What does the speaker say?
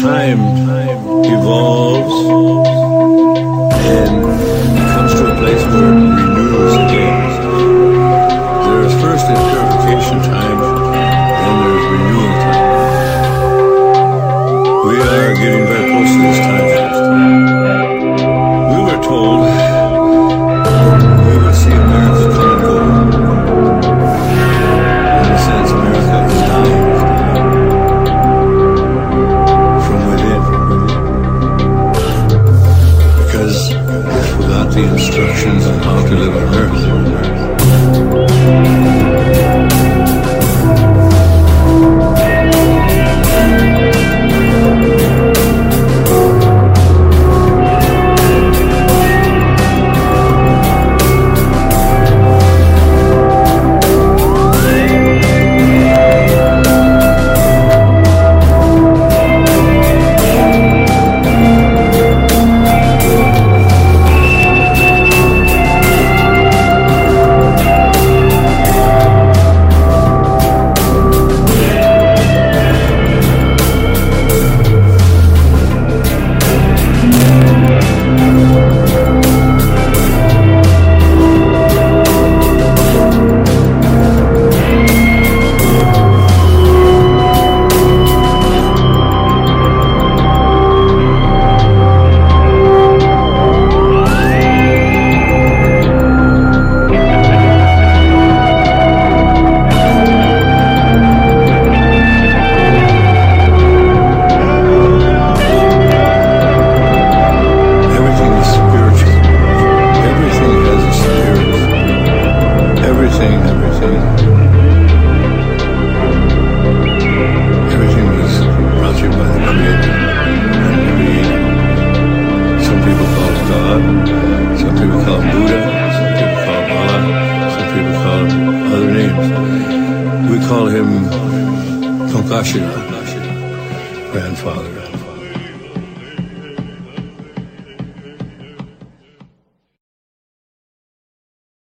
Time evolves. forgot the instructions on how to live on earth. We call him Pankashina, grandfather.